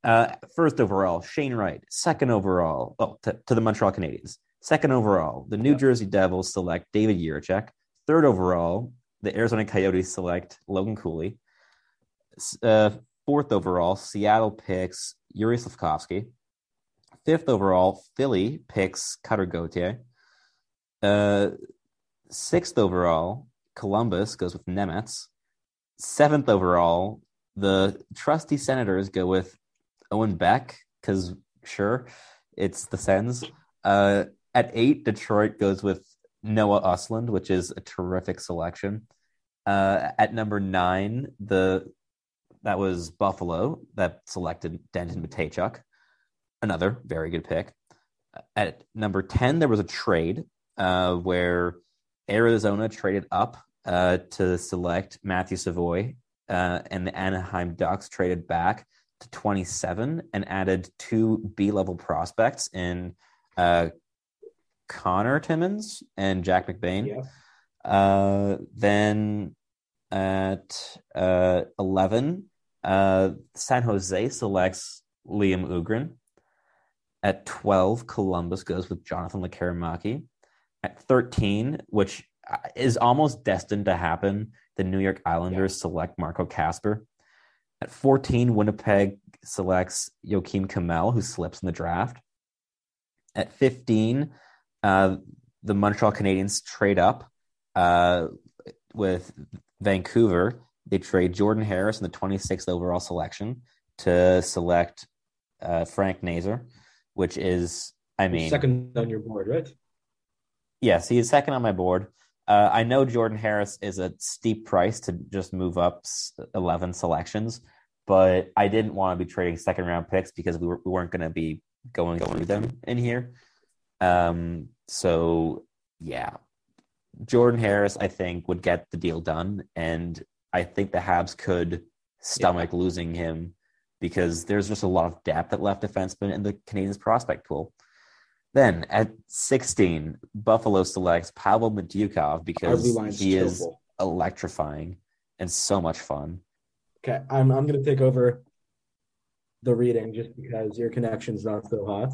uh, first overall, Shane Wright. Second overall, oh, to, to the Montreal Canadiens. Second overall, the New Jersey Devils select David Jiricek. Third overall, the Arizona Coyotes select Logan Cooley. Uh, fourth overall, Seattle picks Yuri Slafkovsky. Fifth overall, Philly picks Cutter Gauthier. Uh, sixth overall, Columbus goes with Nemec. Seventh overall, the trusty Senators go with Owen Beck because sure, it's the Sens. Uh, at eight, Detroit goes with Noah Östlund, which is a terrific selection. Uh, at number nine, the that was Buffalo that selected Denton Mateychuk another very good pick. At number 10, there was a trade uh, where Arizona traded up uh, to select Matthew Savoie, uh, and the Anaheim Ducks traded back to 27 and added two B level prospects in uh, Connor Timmins and Jack McBain. Yeah. Uh, then at uh, 11, uh, San Jose selects Liam Öhgren. At 12, Columbus goes with Jonathan Lekkerimäki. At 13, which is almost destined to happen, the New York Islanders select Marco Kasper. At 14, Winnipeg selects Joakim Kemell, who slips in the draft. At 15, uh, the Montreal Canadiens trade up uh, with Vancouver. They trade Jordan Harris in the 26th overall selection to select uh, Frank Nazar, which is, I mean, second on your board, right? Yes, he is second on my board. Uh, I know Jordan Harris is a steep price to just move up 11 selections, but I didn't want to be trading second round picks because we, were, we weren't going to be going through them in here. Um, so, yeah, Jordan Harris, I think, would get the deal done. And I think the Habs could stomach losing him because there's just a lot of depth at left defenseman in the Canadians prospect pool. Then at 16, Buffalo selects Pavel Mintyukov because he is terrible. electrifying and so much fun. Okay, I'm I'm gonna take over the reading just because your connection's not so hot.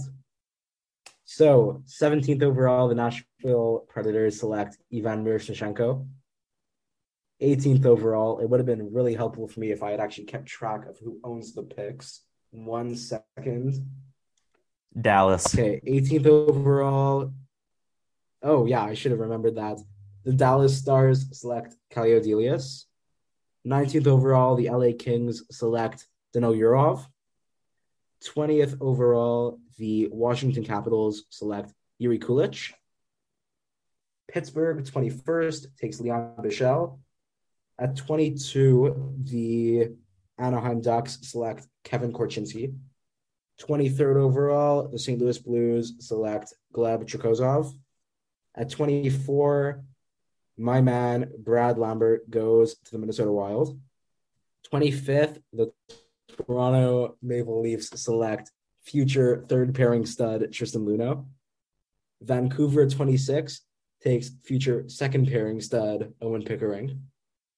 So, 17th overall, the Nashville Predators select Ivan Miroshnichenko. 18th overall, it would have been really helpful for me if I had actually kept track of who owns the picks. One second. Dallas. Okay, 18th overall. Oh, yeah, I should have remembered that. The Dallas Stars select Calle Odelius. 19th overall, the LA Kings select Daniil Yurov. 20th overall, the Washington Capitals select Yuri Kulich. Pittsburgh, 21st, takes Lian Bichsel. At 22, the Anaheim Ducks select Kevin Korchinski. 23rd overall, the St. Louis Blues select Gleb Trikozov. At 24, my man Brad Lambert goes to the Minnesota Wild. 25th, the Toronto Maple Leafs select future third pairing stud Tristan Luneau. Vancouver 26 takes future second pairing stud Owen Pickering.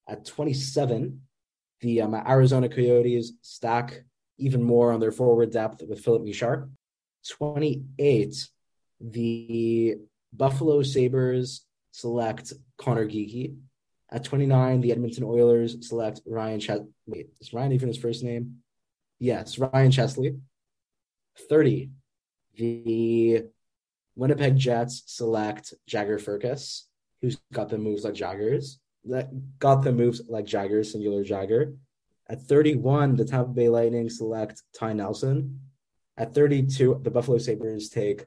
At 27, the um, Arizona Coyotes stack even more on their forward depth with Filip Mesar. 28, the Buffalo Sabres select Connor Geekie. At 29, the Edmonton Oilers select Ryan Ches- Wait, is Ryan even his first name? Yes, Ryan Chesley. 30, the Winnipeg Jets select Jagger Firkus, who's got the moves like Jaggers. That got the moves like Jagger, singular Jagger. At 31, the Tampa Bay Lightning select Ty Nelson. At 32, the Buffalo Sabres take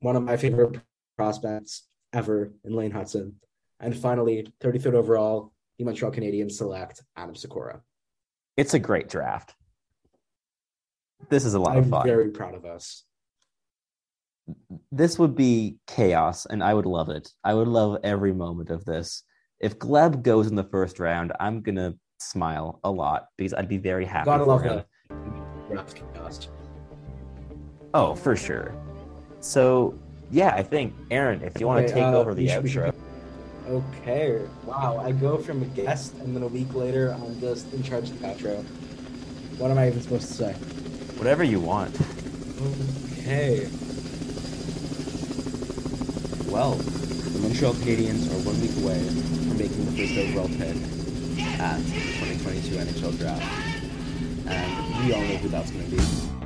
one of my favorite prospects ever in Lane Hutson. And finally, 33rd overall, the Montreal Canadiens select Adam Sykora. It's a great draft. This is a lot I'm of fun. very proud of us. This would be chaos, and I would love it. I would love every moment of this. If Gleb goes in the first round, I'm gonna smile a lot because I'd be very happy Gotta love him. the draft. Oh, for sure. So, yeah, I think Aaron, if you want to Okay, take uh, over the should- outro, Okay. Wow. I go from a guest, and then a week later, I'm just in charge of the outro. What am I even supposed to say? whatever you want. Okay. Well, the Montreal Canadiens are one week away making the first overall pick at the 2022 NHL Draft. And we all know who that's going to be.